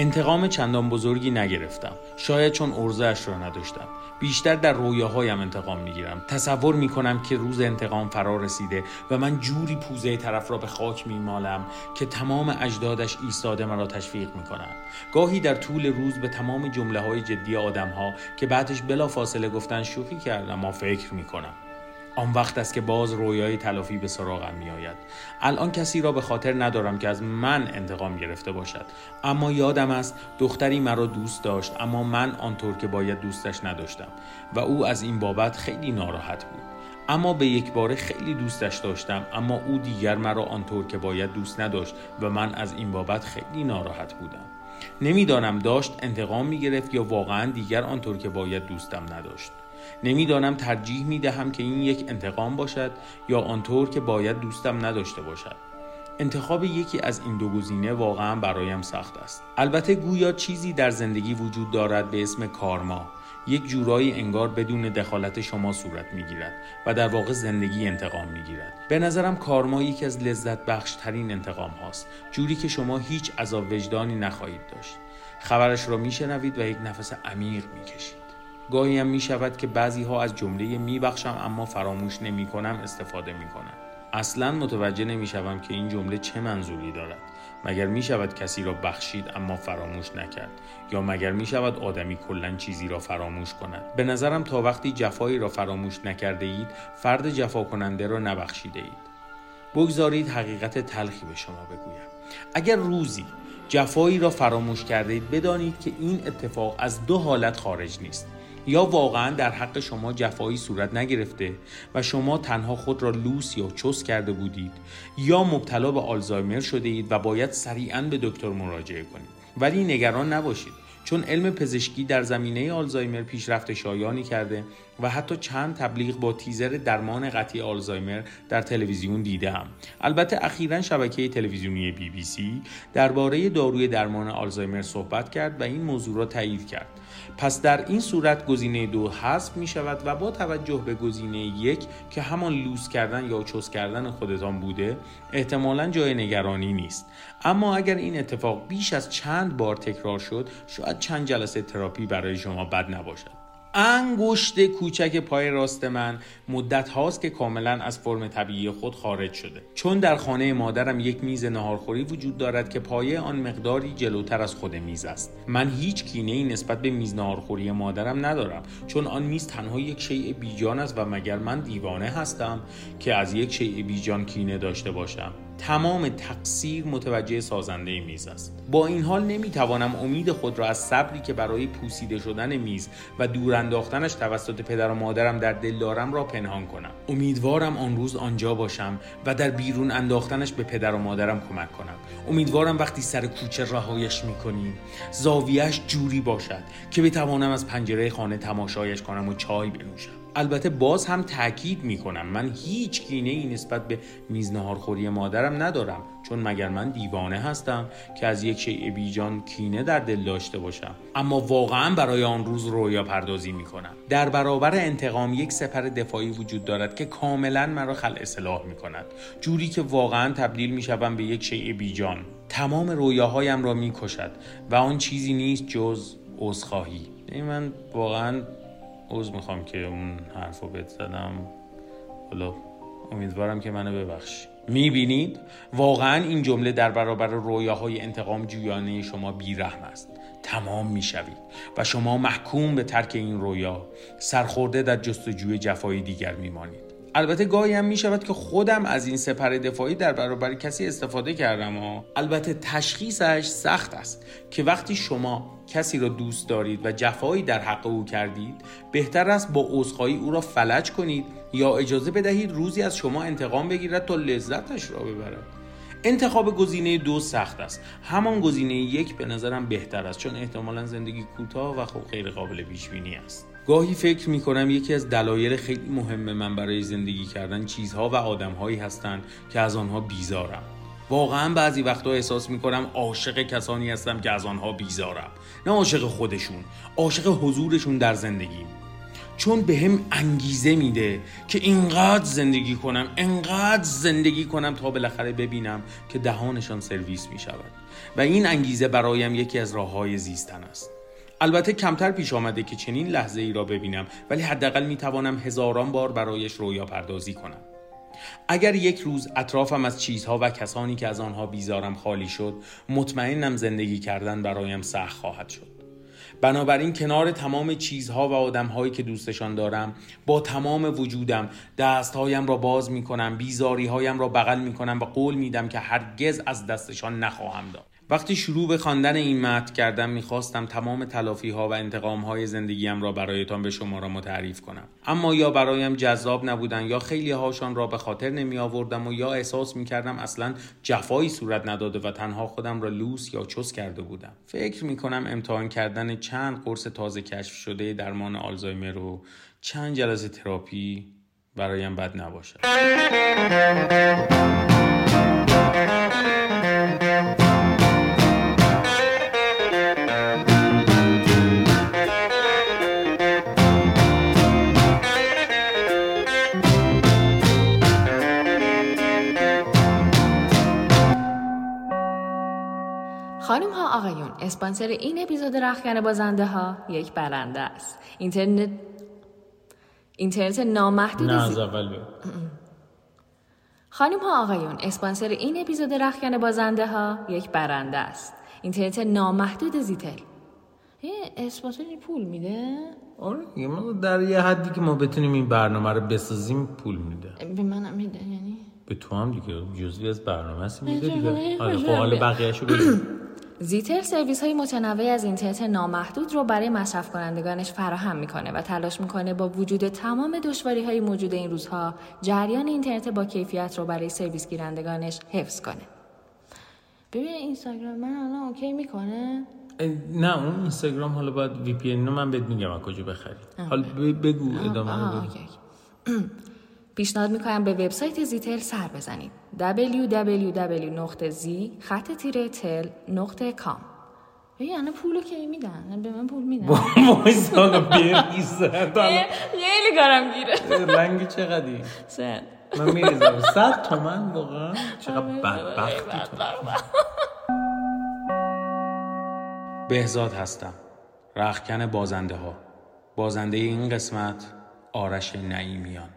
انتقام چندان بزرگی نگرفتم. شاید چون ارزش را نداشتم. بیشتر در رویاهایم انتقام می‌گیرم. تصور می‌کنم که روز انتقام فرا رسیده و من جوری پوزه طرف را به خاک میمالم که تمام اجدادش ایستاده مرا تشویق می‌کنند. گاهی در طول روز به تمام جمله های جدی آدم ها که بعدش بلا فاصله گفتن شوخی کردم ما فکر می‌کنم. آن وقت است که باز رویای تلافی به سراغم می آید. الان کسی را به خاطر ندارم که از من انتقام گرفته باشد. اما یادم است دختری مرا دوست داشت اما من آنطور که باید دوستش نداشتم و او از این بابت خیلی ناراحت بود. اما به یک باره خیلی دوستش داشتم اما او دیگر مرا آنطور که باید دوست نداشت و من از این بابت خیلی ناراحت بودم. نمی‌دانم داشت انتقام می گرفت یا واقعا دیگر آنطور که باید دوستم نداشت. نمی‌دانم ترجیح می دهم که این یک انتقام باشد یا آنطور که باید دوستم نداشته باشد. انتخاب یکی از این دو گزینه واقعا برایم سخت است. البته گویا چیزی در زندگی وجود دارد به اسم کارما. یک جورایی انگار بدون دخالت شما صورت می‌گیرد و در واقع زندگی انتقام می‌گیرد. به نظرم کارما یکی از لذت بخش ترین انتقام هاست جوری که شما هیچ عذاب وجدانی نخواهید داشت. خبرش را میشنوید و یک نفس عمیق می‌کشید. گاهی هم می شود که بعضی ها از جمله می بخشم اما فراموش نمی کنم استفاده می کنم. اصلا متوجه نمی شوم که این جمله چه منظوری دارد. مگر می شود کسی را بخشید اما فراموش نکرد؟ یا مگر می شود آدمی کلا چیزی را فراموش کند؟ به نظرم تا وقتی جفایی را فراموش نکرده اید فرد جفا کننده را نبخشیده اید بگذارید حقیقت تلخی به شما بگویم. اگر روزی جفایی را فراموش کرده اید بدانید که این اتفاق از دو حالت خارج نیست. یا واقعا در حق شما جفایی صورت نگرفته و شما تنها خود را لوس یا چس کرده بودید یا مبتلا به آلزایمر شده اید و باید سریعا به دکتر مراجعه کنید. ولی نگران نباشید چون علم پزشکی در زمینه آلزایمر پیشرفت شایانی کرده و حتی چند تبلیغ با تیزر درمان قطعی آلزایمر در تلویزیون دیدم البته اخیرا شبکه تلویزیونی بی بی سی درباره داروی درمان آلزایمر صحبت کرد و این موضوع را تایید کرد. پس در این صورت گزینه دو حذف می شود و با توجه به گزینه یک که همان لوس کردن یا چوس کردن خودتان بوده احتمالا جای نگرانی نیست. اما اگر این اتفاق بیش از چند بار تکرار شد شاید چند جلسه تراپی برای شما بد نباشد. انگشت کوچک پای راست من مدت هاست که کاملا از فرم طبیعی خود خارج شده. چون در خانه مادرم یک میز نهارخوری وجود دارد که پایه آن مقداری جلوتر از خود میز است. من هیچ کینه ای نسبت به میز نهارخوری مادرم ندارم چون آن میز تنها یک شیء بیجان است و مگر من دیوانه هستم که از یک شیء بیجان کینه داشته باشم؟ تمام تقصیر متوجه سازنده میز است. با این حال نمی‌توانم امید خود را از صبری که برای پوسیده شدن میز و دور انداختنش توسط پدر و مادرم در دل دارم را پنهان کنم. امیدوارم آن روز آنجا باشم و در بیرون انداختنش به پدر و مادرم کمک کنم. امیدوارم وقتی سر کوچه رهایش می‌کنیم زاویهش جوری باشد که بتوانم از پنجره خانه تماشایش کنم و چای بنوشم. البته باز هم تاکید می‌کنم. من هیچ کینه ای نسبت به میز نهارخوری مادرم ندارم. چون مگر من دیوانه هستم که از یک شیء بیجان کینه در دل داشته باشم. اما واقعا برای آن روز رویا پردازی می‌کنم. در برابر انتقام یک سپر دفاعی وجود دارد که کاملا مرا خل اصلاح می‌کند. جوری که واقعا تبدیل می‌شوم به یک شیء بیجان تمام رویاهایم را می‌کشد و آن چیزی نیست جز عذرخواهی. من واقعا عوض می‌خوام که اون حرف رو زدم. حالا امیدوارم که منو ببخشی می‌بینید؟ واقعا این جمله در برابر رویاهای انتقام جویانه شما بیرحم است. تمام می‌شوید و شما محکوم به ترک این رویا. سرخورده در جستجوی جفای دیگر میمانید. البته گاهی هم می شود که خودم از این سپر دفاعی در برابر کسی استفاده کردم و البته تشخیصش سخت است که وقتی شما کسی را دوست دارید و جفایی در حق او کردید بهتر است با عذرخواهی او را فلج کنید یا اجازه بدهید روزی از شما انتقام بگیرد تا لذتش را ببرد. انتخاب گزینه دو سخت است. همان گزینه یک به نظرم بهتر است چون احتمالا زندگی کوتاه و خب غیر قابل پیش است. گاهی فکر می کنم یکی از دلایل خیلی مهم من برای زندگی کردن چیزها و آدمهایی هستند که از آنها بیزارم. واقعا بعضی وقتا احساس می کنم عاشق کسانی هستم که از آنها بیزارم. نه عاشق خودشون عاشق حضورشون در زندگیم. چون به هم انگیزه میده که اینقدر زندگی کنم اینقدر زندگی کنم تا بالاخره ببینم که دهانشان سرویس می شود و این انگیزه برایم یکی از راه های زیستن است. البته کمتر پیش آمده که چنین لحظه ای را ببینم ولی حداقل می توانم هزاران بار برایش رویا پردازی کنم. اگر یک روز اطرافم از چیزها و کسانی که از آنها بیزارم خالی شد مطمئنم زندگی کردن برایم سخت خواهد شد. بنابراین کنار تمام چیزها و آدمهایی که دوستشان دارم با تمام وجودم دستهایم را باز می کنم بیزاری هایم را بغل می کنم و قول میدم که هرگز از دستشان نخواهم داد. وقتی شروع به خواندن این متن کردم می‌خواستم تمام تلافی ها و انتقام های زندگیم را برایتان به شما را متعریف کنم. اما یا برایم جذاب نبودن یا خیلی هاشان را به خاطر نمی آوردم و یا احساس می کردم اصلا جفایی صورت نداده و تنها خودم را لوس یا چس کرده بودم. فکر می کنم امتحان کردن چند قرص تازه کشف شده درمان آلزایمر و چند جلسه تراپی برایم بد نباشد. آقایون اسپانسر این اپیزود رخکن بازنده ها یک برنده است. اینترنت اینترنت نامحدود نه از اول. خانم ها آقایون اسپانسر این اپیزود رخکن بازنده ها یک برنده است. اینترنت نامحدود زیتل. اسپانسر پول میده؟ آره ما در یه حدی که ما بتونیم این برنامه رو بسازیم پول میده. به منم میده یعنی؟ به تو هم دیگه جزوی از برنامه هستی میده دیگه. آره خب. حالا بقیه‌شو بگو. زیتل سرویس های متنوعی از اینترنت نامحدود رو برای مصرف کنندگانش فراهم می‌کنه و تلاش می‌کنه با وجود تمام دشواری های موجود این روزها جریان اینترنت با کیفیت رو برای سرویس گیرندگانش حفظ کنه. ببین اینستاگرام من الان OK می‌کنه؟ نه اون اینستاگرام حالا باید VPN من بهت میگم از کجا بخری. حالا بگو ادامه پیشنهاد می‌کنم به وبسایت زیتل سر بزنید. www.z خط تیره تل نقطه کام ببین الان پولو کی میدن؟ به من پول میدن. وایسا آقا خیلی کارم گیره. رنگ چقدری سن. من میریزم. صد تومن واقعا؟ چقدر بدبختی تو. بهزاد هستم. رخکن بازنده ها بازنده این قسمت آرش نعیمیان.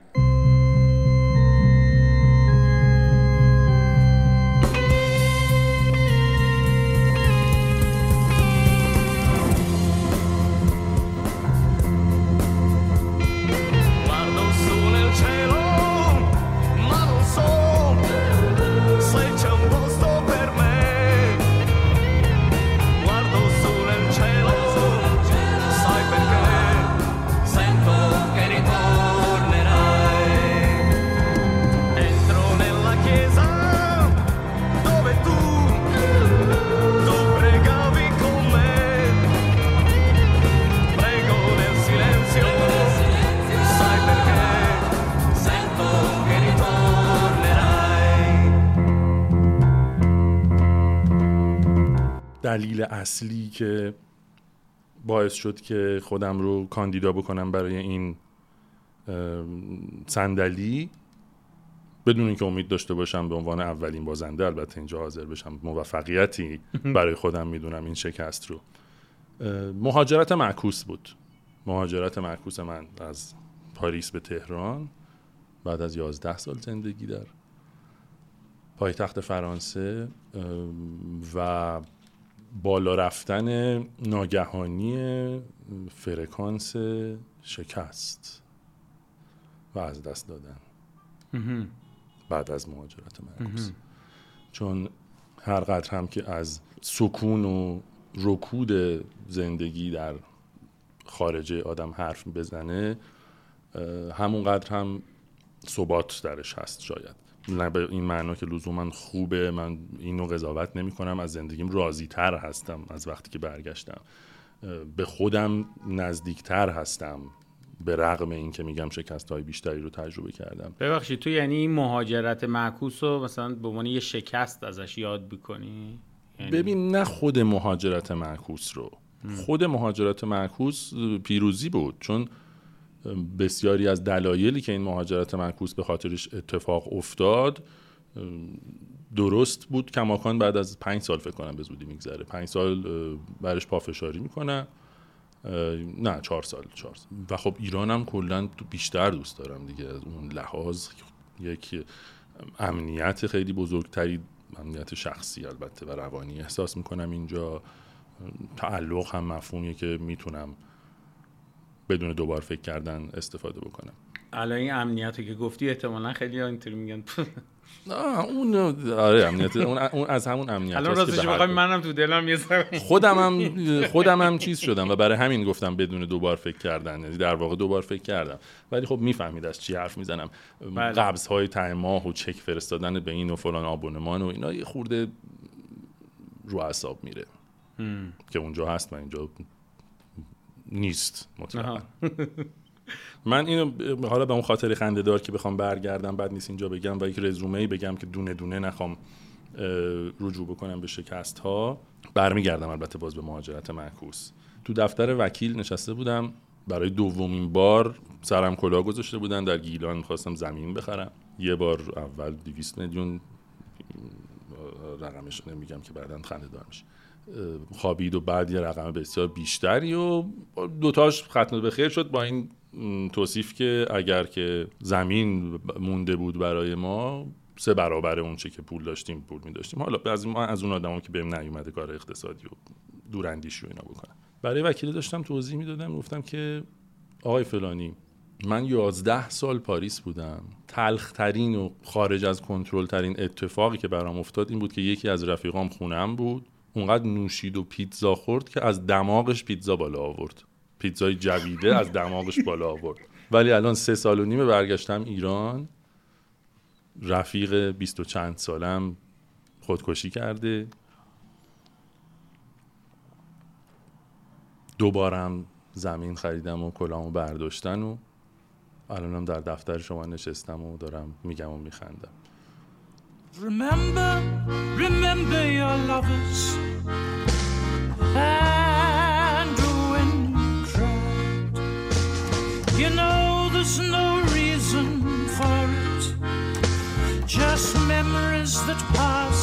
دلیل اصلی که باعث شد که خودم رو کاندیدا بکنم برای این صندلی بدون اینکه امید داشته باشم به عنوان اولین بازنده البته اینجا حاضر بشم موفقیتی برای خودم می‌دونم این شکست رو. مهاجرت معکوس بود. مهاجرت معکوس من از پاریس به تهران بعد از 11 سال زندگی در پایتخت فرانسه و بالا رفتن ناگهانی فرکانس شکست و از دست دادن. بعد از مهاجرت معکوس چون هر قدر هم که از سکون و رکود زندگی در خارج آدم حرف بزنه همونقدر هم ثبات درش هست شاید. نه به این معنا که لزوما خوبه من اینو قضاوت نمی کنم از زندگیم راضی تر هستم از وقتی که برگشتم. به خودم نزدیکتر هستم به رغم این که میگم شکست های بیشتری رو تجربه کردم. ببخشید تو یعنی این مهاجرت معکوس رو مثلا به عنوان یه شکست ازش یاد بکنی یعنی ببین نه خود مهاجرت معکوس رو. خود مهاجرت معکوس پیروزی بود چون بسیاری از دلایلی که این مهاجرت معکوس به خاطرش اتفاق افتاد درست بود. کماکان بعد از پنج سال فکر کنم به زودی میگذره. پنج سال برش پافشاری می‌کنم نه چهار سال چهار سال. و خب ایران هم کلا بیشتر دوست دارم دیگه از اون لحاظ. یک امنیت خیلی بزرگتری امنیت شخصی البته و روانی احساس می‌کنم اینجا. تعلق هم مفهومیه که می‌تونم بدون دوبار فکر کردن استفاده بکنم. الان این امنیت رو که گفتی احتمالا خیلی ها اینطوری میگن. آه اون آره امنیت اون, اون از همون امنیت الان راستش دو- منم تو دلم یه خودم هم خودم هم چیز شدم و برای همین گفتم بدون دوبار فکر کردن. یعنی در واقع دوبار فکر کردم. ولی خب می‌فهمید از چی حرف می‌زنم. بله. قبض های ته ماه و چک فرستادن به این و فلان آبونمان و اینا یه خورده رو اعصاب میره. که اونجا هست و اینجا نیست مطلقا. من اینو حالا به اون خاطر خنده دار که بخوام برگردم بعد نیست اینجا بگم و یک رزومه ای بگم که دونه دونه نخوام رجوع بکنم به شکست ها برمیگردم البته باز به مهاجرت معکوس. تو دفتر وکیل نشسته بودم. برای دومین بار سرم کلاه گذاشته بودن. در گیلان می‌خواستم زمین بخرم. یه بار اول 200 میلیون رقمش نمیگم که بعدا خنده دار میشه. خوابید و بعد یه رقم بسیار بیشتری و دوتاش ختم به خیر شد با این توصیف که اگر که زمین مونده بود برای ما سه برابر اون چه که پول داشتیم پول می داشتیم حالا از ما از اون آدما که بهم نیومده کار اقتصادی و دوراندیشی و اینا بکنم برای وکیل داشتم توضیح می‌دادم گفتم که آقای فلانی من یازده سال پاریس بودم. تلخترین و خارج از کنترل ترین اتفاقی که برام افتاد این بود که یکی از رفیقام خونم بود. اونقدر نوشید و پیتزا خورد که از دماغش پیتزا بالا آورد. پیتزای جویده از دماغش بالا آورد. ولی الان سه سال و نیمه برگشتم ایران. رفیق بیست و چند سالم خودکشی کرده. دوبارم زمین خریدم و کلامو برداشتن و الانم در دفتر شما نشستم و دارم میگم و میخندم. Remember, remember your lovers. And when you cried, you know there's no reason for it. Just memories that pass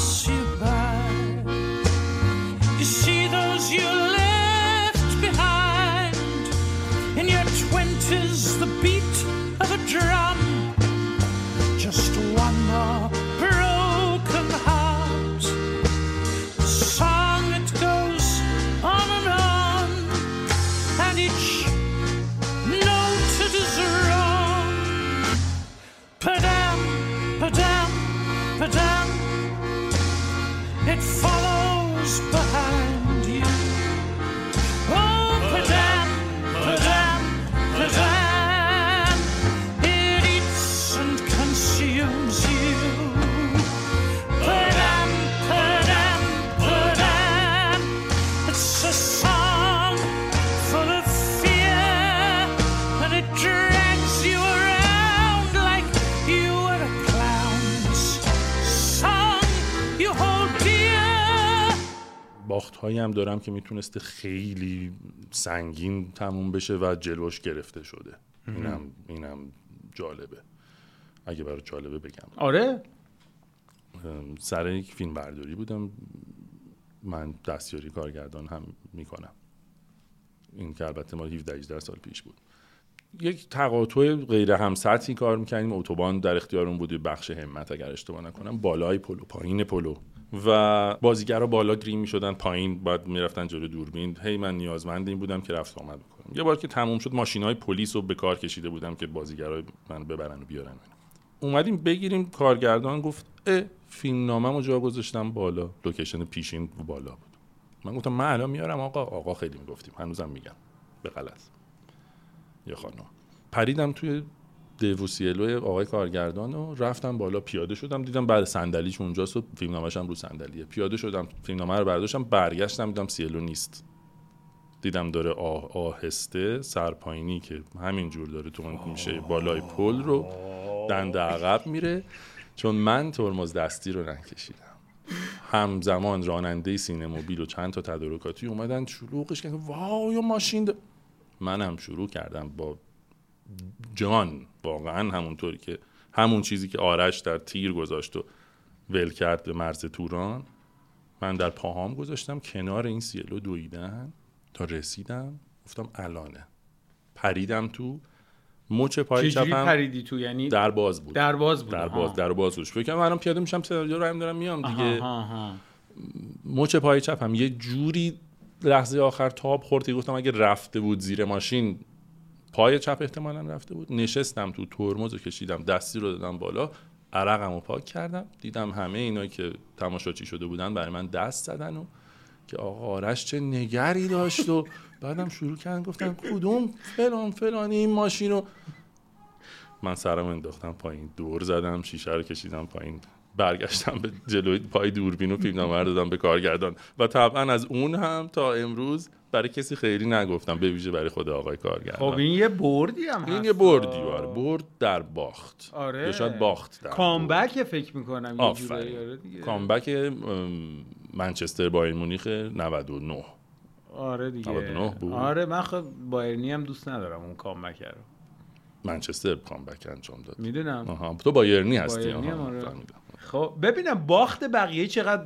هایی هم دارم که می‌تونسته خیلی سنگین تموم بشه و جلوش گرفته شده. اینم اینم جالبه. اگه برای جالبه بگم. آره؟ سر یک فیلم برداری بودم. من دستیاری کارگردان هم می‌کنم. این که البته مال 17 18 سال پیش بود. یک تقاطع غیر هم سطحی کار می‌کنیم اتوبان در اختیارمون بود. بخش همت اگر اشتباه نکنم. بالای پلو پایین پلو. و بازیگرا بالا گریم می‌شدن پایین بعد می‌رفتن جلو دوربین. هی من نیازمند این بودم که رفت آمد بکنم. یه بار که تموم شد ماشین های پلیس رو به کار کشیده بودم که بازیگرا من ببرن و بیارن. اومدیم بگیریم کارگردان گفت اه فیلم نامم جا گذاشتم بالا. لوکیشن پیشین بالا بود. من گفتم من الان میارم آقا. آقا خیلی می‌گفتیم. هنوزم میگم. به غلط. یه خانم. پریدم توی دیوسیلو آقای کارگردان و رفتم بالا پیاده شدم دیدم بعد صندلیش اونجاست و فیلم نامش هم رو صندلیه. پیاده شدم فیلم نامه رو برداشتم برگشتم دیدم سیلو نیست. دیدم داره آه آهسته سرپایینی که همین جور داره تو میشه بالای پل رو دنده عقب میره. چون من ترمز دستی رو نکشیدم. همزمان راننده سینموبیل و چند تا تدارکاتی اومدن شلوغش کردن. واو یا ماشین. منم شروع کردم با جان واقعا همونطوری که همون چیزی که آرش در تیر گذاشت و ول کرد به مرز توران من در پاهام گذاشتم کنار این سیلو دویدن تا رسیدم گفتم الانه. پریدم تو مچ پای چپم پریدی تو؟ یعنی در باز بود. در باز بود. در باز در باز بود. فکر کنم الان پیاده میشم سناریو رو هم دارم میام دیگه. مچ پای چپم. یه جوری لحظه آخر تاب خورد که گفتم اگه رفته بود زیر ماشین پای چپ احتمالا رفته بود. نشستم تو ترمز رو کشیدم دستی رو دادم بالا عرقم رو پاک کردم. دیدم همه اینا که تماشاچی شده بودن برای من دست زدن و که آقا آرش چه نگری داشت و بعدم شروع کردن گفتن کدوم فلان فلان این ماشین رو. من سرم انداختم پایین دور زدم شیشه رو کشیدم پایین. برگشتم به جلوی پای دوربین و رو دادم به کارگردان. و طبعا از اون هم تا امروز برای کسی خیلی نگفتم به ویژه برای خود آقای کارگردان. خب این یه بردی هم این. یه بردی آره. برد در باخت. آره. یا شاید باخت در. کامبک فکر می‌کنم آره آفرین کامبک ام، منچستر بایر مونیخ 99 آره دیگه. 99 بود. آره من خب بایرنی هم دوست ندارم اون کامبک رو. منچستر کامبک انجام داد. می‌دونم. آها. تو بایرنی هستی بایرنی آره. خب ببینم باخت بقیه چقدر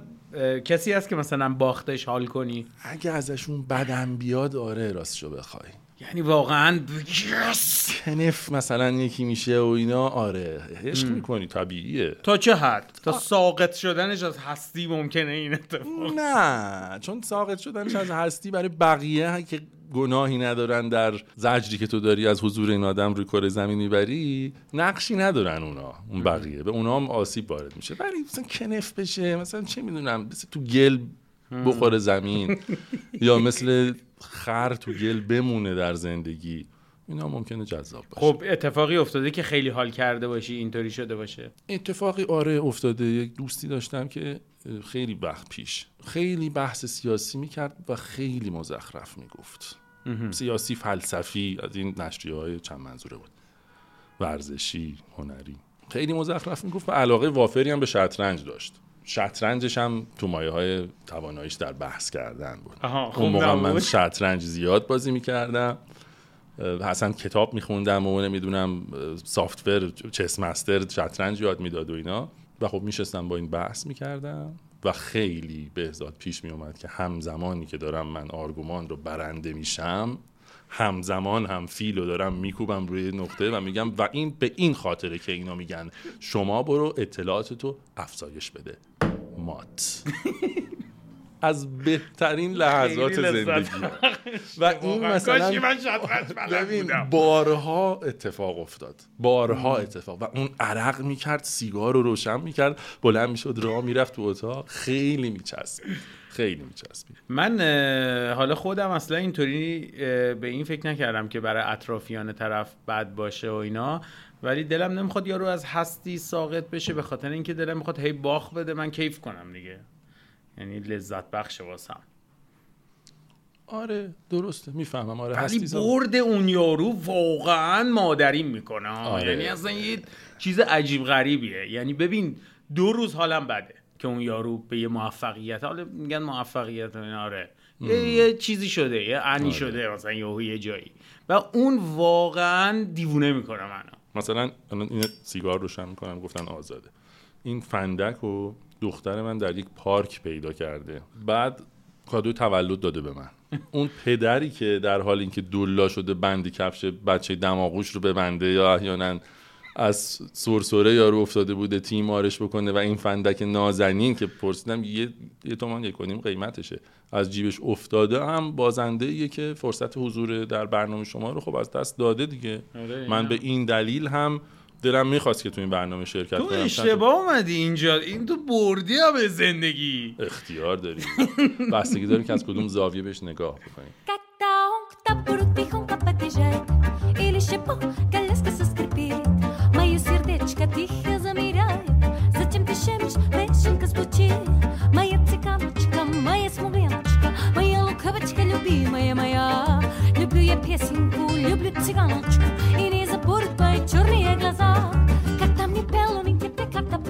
کسی هست که مثلا باختش حال کنی؟ اگه ازشون بدم بیاد آره راستشو بخوای. یعنی واقعا یس! کنف مثلا یکی میشه و اینا آره عشق می‌کنی طبیعیه. تا چه حد؟ تا ساقط شدنش از هستی ممکنه این اتفاق؟ نه چون ساقط شدنش از هستی برای بقیه که گناهی ندارن در زجری که تو داری از حضور این آدم روی کره زمین می‌بری نقشی ندارن اونا اون بقیه. به اونا هم آسیب وارد میشه. ولی مثلا کنف بشه مثلا چه می‌دونم مثل تو گل بخوره زمین یا مثل خر تو گل بمونه در زندگی اینا ممکنه جذاب باشه. خب اتفاقی افتاده که خیلی حال کرده باشی اینطوری شده باشه. اتفاقی آره افتاده. یک دوستی داشتم که خیلی وقت پیش خیلی بحث سیاسی می‌کرد و خیلی مزخرف می‌گفت. سیاسی فلسفی از این نشریه های چند منظوره بود. ورزشی هنری. خیلی مزخرف می‌گفت و علاقه وافری هم به شطرنج داشت. شطرنجش هم تو مایه های تواناییش در بحث کردن بود. خوب اون موقع من. شطرنج زیاد بازی می‌کردم. اصلا کتاب میخوندم و نمی‌دونم سافتور چس مستر شطرنج یاد می‌داد و اینا. و خب میشستم با این بحث می‌کردم. و خیلی بهزاد پیش میومد که همزمانی که دارم من آرگومان رو برنده میشم همزمان هم فیل رو دارم میکوبم روی نقطه و میگم و این به این خاطره که اینا میگن شما برو اطلاعاتتو افزایش بده. مات. از بهترین لحظات زندگی. و این مثلا من بارها اتفاق افتاد. بارها اتفاق. و اون عرق می‌کرد سیگار رو روشن می‌کرد بلند می‌شد راه می‌رفت تو اتاق. خیلی میچسبید خیلی میچسبید من حالا خودم اصلا اینطوری به این فکر نکردم که برای اطرافیان طرف بد باشه و اینا. ولی دلم نمی‌خواد یارو از هستی ساقط بشه به خاطر اینکه دلم می‌خواد هی باخ بده من کیف کنم دیگه. یعنی لذت بخش واسم. آره درسته. می‌فهمم. آره ولی برد اون یارو واقعا مادرین می‌کنه. آره. یعنی اصلا یه چیز عجیب غریبیه. یعنی ببین دو روز حالم بده که اون یارو به یه موفقیت حالا میگن موفقیت اینا، آره. یه, یه چیزی شده یه انی آره. شده مثلا یهو یه جایی. و اون واقعا دیوونه می‌کنه منو. مثلا الان این سیگار روشن می‌کنم گفتن آزاده. این فندک و دختر من در یک پارک پیدا کرده. بعد کادوی تولد داده به من. اون پدری که در حال اینکه دلا شده بندی کفش بچه دماغوش رو ببنده یا احیانا از سرسره یارو افتاده بوده تیمارش بکنه و این فندک نازنین که پرسیدم یه, یه تومان یک و نیم قیمتشه. از جیبش افتاده هم بازنده ایه که فرصت حضور در برنامه شما رو خب از دست داده دیگه. آره، من. به این دلیل هم دلم می‌خواست که تو این برنامه شرکت تو کنم. اشتباه اومدی اینجا. این تو بردی هم به زندگی. اختیار داریم. بستگی داریم که از کدوم زاویه بهش نگاه بکنیم. Cada um que tá por ti com capa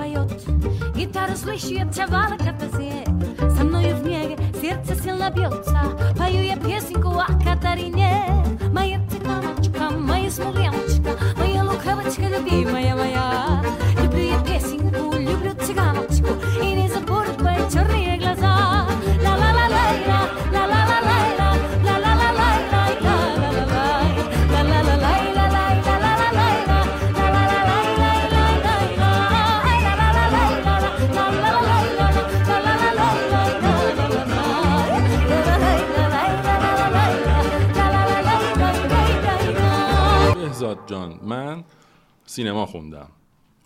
поет Гитара слышит, валка позе Со мною в неге сердце сильно бьется Пою я песенку о Катарине Моя цыганочка, моя смуленочка Моя лукавочка любимая моя سینما خوندم.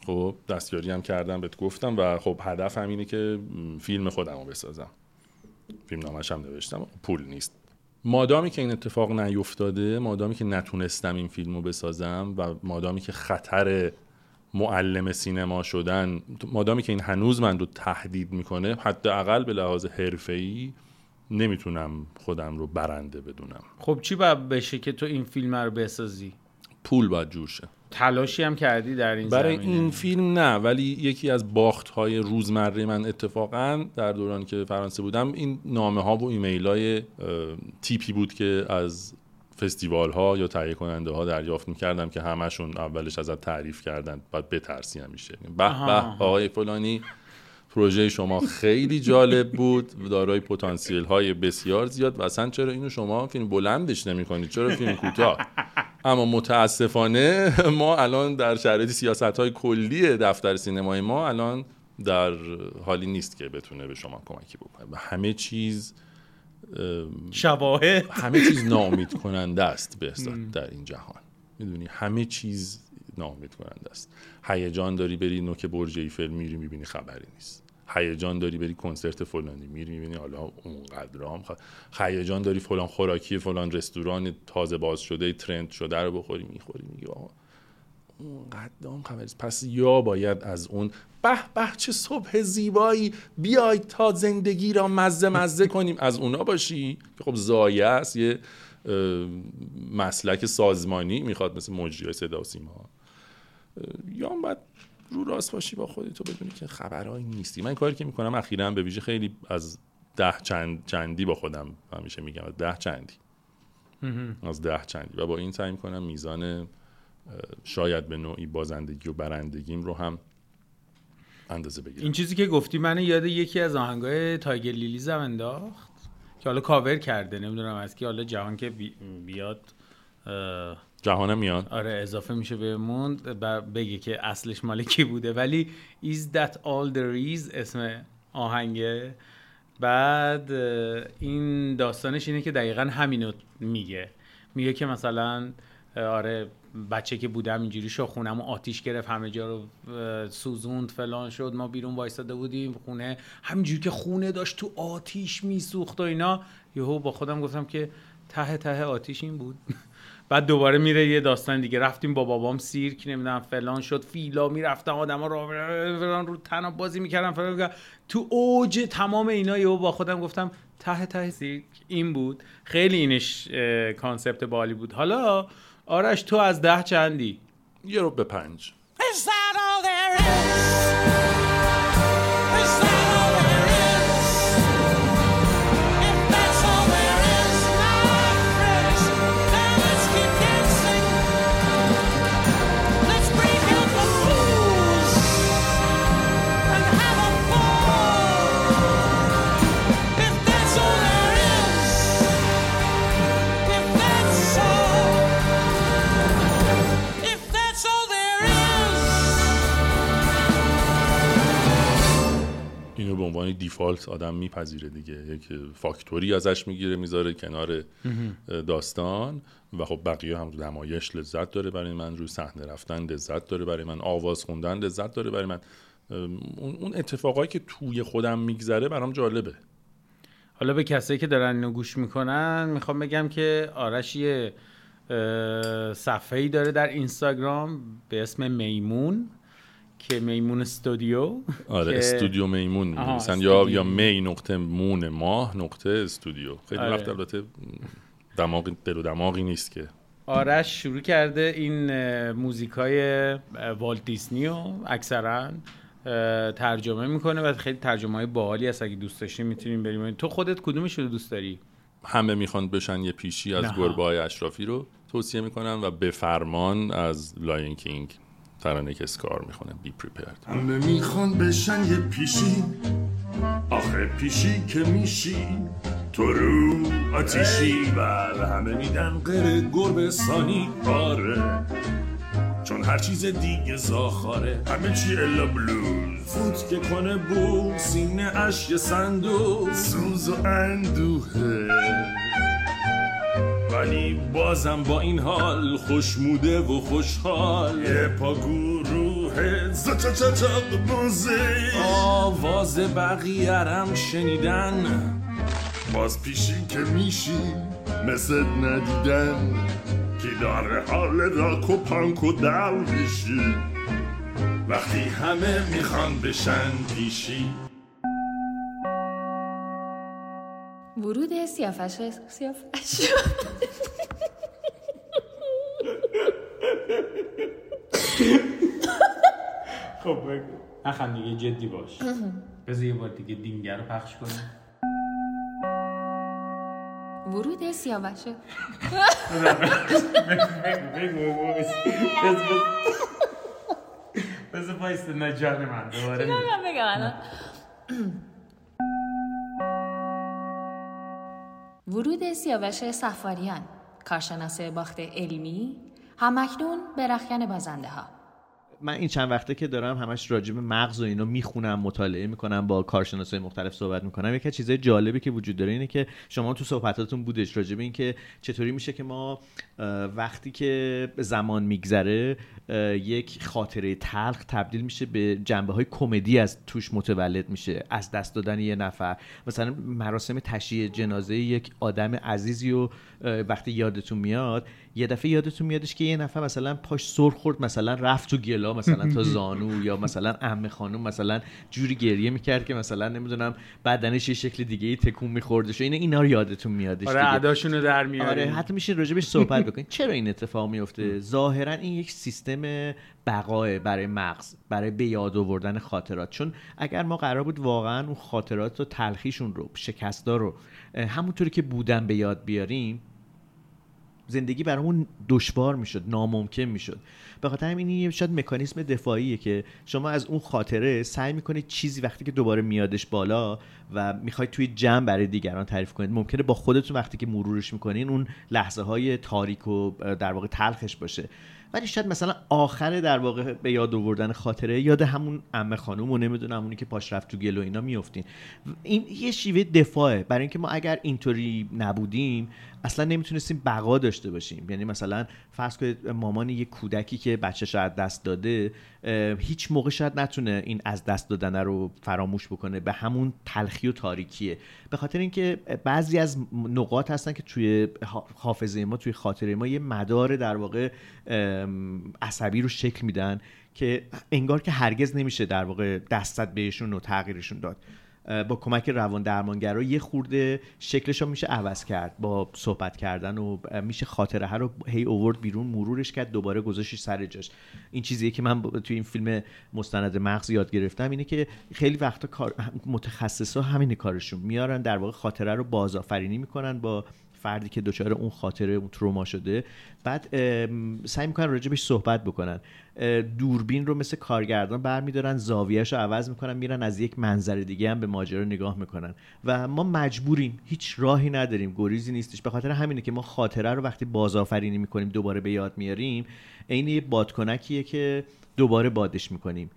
خب دستیاری هم کردم بهت گفتم و خب هدفم اینه که فیلم خودم رو بسازم. فیلم نامش هم نوشتم. پول نیست. مادامی که این اتفاق نیفتاده مادامی که نتونستم این فیلم رو بسازم و مادامی که خطر معلم سینما شدن مادامی که این هنوز من رو تهدید می‌کنه حداقل به لحاظ حرفه‌ای نمی‌تونم خودم رو برنده بدونم. خب چی باید بشه که تو این فیلم رو بسازی؟ پول باید جور شه. تلاشی هم کردی در این برای زمینه؟ این فیلم نه ولی یکی از باخت های روزمره من اتفاقا در دوران که فرانسه بودم این نامه ها و ایمیل های تیپی بود که از فستیوال ها یا تهیه کننده ها دریافت می‌کردم که همشون اولش ازت تعریف کردن باید بترسی همیشه. به به آقای فلانی پروژه شما خیلی جالب بود دارای پتانسیل های بسیار زیاد و اصلا چرا اینو شما فیلم بلندش نمی کنید چرا فیلم کوتاه؟ اما متاسفانه ما الان در شرایط سیاست های کلی دفتر سینمای ما الان در حالی نیست که بتونه به شما کمکی بکنه. همه چیز شواهد. همه چیز ناامید کننده است به در این جهان. می‌دونی؟ همه چیز ناامید کننده است. هیجان داری بری نوک برج ایفل میری می‌بینی خبری نیست. هیجان داری بری کنسرت فلانی؟ میری می‌بینی حالا اونقدر هم هیجان داری فلان خوراکی فلان رستوران تازه باز شده ترند شده رو بخوری می‌خوری میگی آقا خبری نیست. پس یا باید از اون به به چه صبح زیبایی بیاید تا زندگی را مزه مزه کنیم. از اونا باشی. که خب زایه است. یه مسلک سازمانی می‌خواد مثل مجری صدا و سیما. یا باید رو راست باشی با خودت و بدونی که خبرهایی نیستی. من کاری که می‌کنم اخیرا به ویژه خیلی از ده چند چندی با خودم همیشه میگم. از ده چندی. از ده چندی. و با این سعی می‌کنم میزان شاید به نوعی بازندگی و برندگیم رو هم اندازه بگیرم. این چیزی که گفتی من یاد یکی از آهنگای تایگر لیلیزم انداخت که حالا کاور کرده نمی‌دونم از کی حالا جهان که بی- بیاد اه، جهانم میاد. آره اضافه میشه بهمون. بگه که اصلش مال کی بوده. ولی Is that all there is اسم آهنگه. بعد این داستانش اینه که دقیقا همینو میگه. میگه که مثلا آره بچه که بودم اینجوری شو خونم آتیش گرفت همه جا رو سوزوند فلان شد ما بیرون وایستاده بودیم خونه همینجوری که خونه داشت تو آتیش میسوخت و اینا. یهو با خودم گفتم که ته ته آتیش این بود. بعد دوباره میره یه داستان دیگه رفتیم با بابام سیرک نمی‌دونم فلان شد فیلا می‌رفتم آدما رو فلان رو تناب بازی می‌کردم فلان می‌کردم. تو اوج تمام اینا یهو با خودم گفتم ته ته سیرک این بود خیلی اینش کانسپت بالی بود حالا آرش تو از ده چندی یه رو به پنج Is that all there is? دیفالت آدم میپذیره دیگه. یک فاکتوری ازش می‌گیره می‌ذاره کنار داستان و خب بقیه هم نمایش لذت داره برای من روی صحنه رفتن لذت داره برای من آواز خوندن لذت داره برای من. اون اتفاقایی که توی خودم میگذره برام جالبه. حالا به کسایی که دارن اینو گوش می‌کنن می‌خوام بگم که آرش یه صفحه ای داره در اینستاگرام به اسم میمون. که میمون استودیو آره که- استودیو میمون می‌نویسن. یا. یا می نقطه مون ماه نقطه استودیو. خیلی آره. وقت البته دماغ دل و دماغی نیست که. آرش شروع کرده این موزیکای والت دیسنی رو اکثرا ترجمه می‌کنه و خیلی ترجمه های باحالی هست. اگه دوست داشتین می‌تونیم بریم. تو خودت کدومش رو دوست داری؟ همه می‌خوان بشن یه پیشی از. گربه های اشرافی رو توصیه می‌کنم و به فرمان از لاین کینگ ترانه که اسکار می‌خونه. بی پریپرد همه می‌خوان بشن یه پیشی. آخه پیشی که میشی تو رو آتیشی. بله همه میدن غیر گربه سانی آره چون هر چیز دیگه زاخاره همه چی الا بلوز. فوت که کنه بو سینه اش یه صندوق سوز و اندوهه ولی بازم با این حال خوشموده و خوشحال. یه پا گروه زچچچق موزه آواز بقیه شنیدن. باز پیشی که میشی مثل ندیدن که داره حال راک و پانک و درویشی وقتی همه می‌خوان بشن پیشی. ورود سیافش سیافش خب نخند دیگه جدی باش. بذار یه بار دیگه دینگر رو پخش کنیم. ورود سیاوش بذار بایسته نه جان من دوباره. بگم ورود سیاوش صفاریان کارشناس باخت علمی همکنون به رخکن بازنده ها من این چند وقته که دارم همش راجع به مغز و اینو می‌خونم مطالعه می‌کنم با کارشناسای مختلف صحبت می‌کنم. یکی از چیزای جالبی که وجود داره اینه که شما تو صحبتاتون بودش راجع به اینکه چطوری میشه که ما وقتی که زمان میگذره یک خاطره تلخ تبدیل میشه به جنبه های کمدی از توش متولد میشه از دست دادن یه نفر مثلا مراسم تشییع جنازه یک آدم عزیزی و وقتی یادتون میاد یه دفعه یادتون میادش که یه نفر مثلا پاش سر خورد مثلا رفت تو گلا مثلا تا زانو یا مثلا عمه خانم مثلا جوری گریه می‌کرد که مثلا نمی‌دونم بدنش یه شکل دیگه ای تکون میخوردش و اینا اینا رو یادتون میادش آره دیگه. عداشون رو در میاریم آره حتی میشه راجبش صحبت بکنید چرا این اتفاق میفته؟ ظاهرا این یک سیستم بقای برای مغز برای به یاد آوردن خاطرات. چون اگر ما قرار بود واقعا اون خاطرات و تلخیشون رو شکستا رو همونطوری که بودن به یاد بیاریم زندگی برامون دشوار می‌شد ناممکن می‌شد. به خاطر همین شاید مکانیسم دفاعیه که شما از اون خاطره سعی می‌کنید چیزی وقتی که دوباره میادش بالا و می‌خواید توی جمع برای دیگران تعریف کنید ممکنه با خودتون وقتی که مرورش می‌کنین اون لحظه های تاریک و در واقع تلخش باشه. ولی شاید مثلا آخر در واقع به یاد آوردن خاطره یاد همون عمه خانم و نمی‌دونم اونی که پاش رفت تو گل و اینا میفتین این یه شیوه دفاعه. برای اینکه ما اگر اینطوری نبودیم اصلا نمی‌تونستیم بقا داشته باشیم. یعنی مثلا فرض کنید مامان یه کودکی که بچه‌ش رو از دست داده هیچ موقع شاید نتونه این از دست دادن رو فراموش بکنه. به همون تلخی و تاریکیه. به خاطر اینکه بعضی از نقاط هستن که توی حا- حافظه ما توی خاطره ما یه مدار در واقع عصبی رو شکل میدن که انگار که هرگز نمیشه در واقع دستت بهشون و تغییرشون داد. با کمک روان درمانگرا یه خورده شکلش رو میشه عوض کرد با صحبت کردن و میشه خاطره ها رو هی اوورد بیرون مرورش کرد دوباره گذاشتش سر جاش. این چیزیه که من توی این فیلم مستند مغز یاد گرفتم اینه که خیلی وقتا کار متخصصا همین کارشون میارن در واقع خاطره رو بازآفرینی می‌کنن با فردی که دچار اون خاطره اون تروما شده. بعد سعی می‌کنن راجبش صحبت بکنن. دوربین رو مثل کارگردان برمیدارن زاویهش رو عوض می‌کنن میرن از یک منظر دیگه هم به ماجرا نگاه می‌کنن. و ما مجبوریم هیچ راهی نداریم گریزی نیستش. به خاطر همینه که ما خاطره رو وقتی بازآفرینی می‌کنیم دوباره به یاد میاریم عین یه بادکنکیه که دوباره بادش می‌کنیم.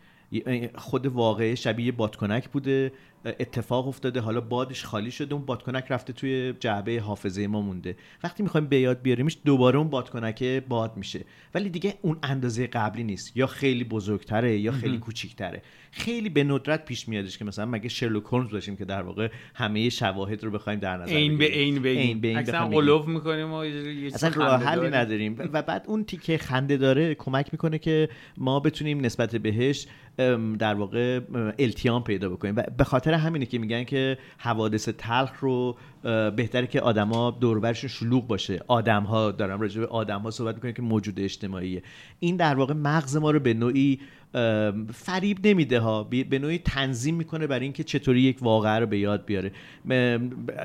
خود واقعه شبیه یه بادکنک بوده. اتفاق افتاده. حالا بادش خالی شده اون بادکنک رفته توی جعبه حافظه ما مونده. وقتی می‌خوایم به یاد بیاریمش دوباره اون بادکنک باد میشه. ولی دیگه اون اندازه قبلی نیست. یا خیلی بزرگتره یا خیلی کوچیکتره. خیلی به ندرت پیش میادش که مثلا مگه شرلوک هولمز باشیم که در واقع همه شواهد رو بخوایم در نظر عین به بگیم. عین به اکثرا بخوایم بگیم. قلوف می‌کنیم و یه اصلا راه حلی داریم. نداریم. و بعد اون تیکه خنده داره کمک می‌کنه که ما بتونیم نسبت بهش در واقع ام، التیام پیدا بکنیم. و به خاطر همینه که میگن که حوادث تلخ رو بهتره که آدما دوربرشون شلوغ باشه. آدم ها دارم راجع به آدم ها صحبت می‌کنیم که موجود اجتماعیه. این در واقع مغز ما رو به نوعی فریب نمیده ها. به نوعی تنظیم می‌کنه برای اینکه چطوری یک واقعه رو به یاد بیاره.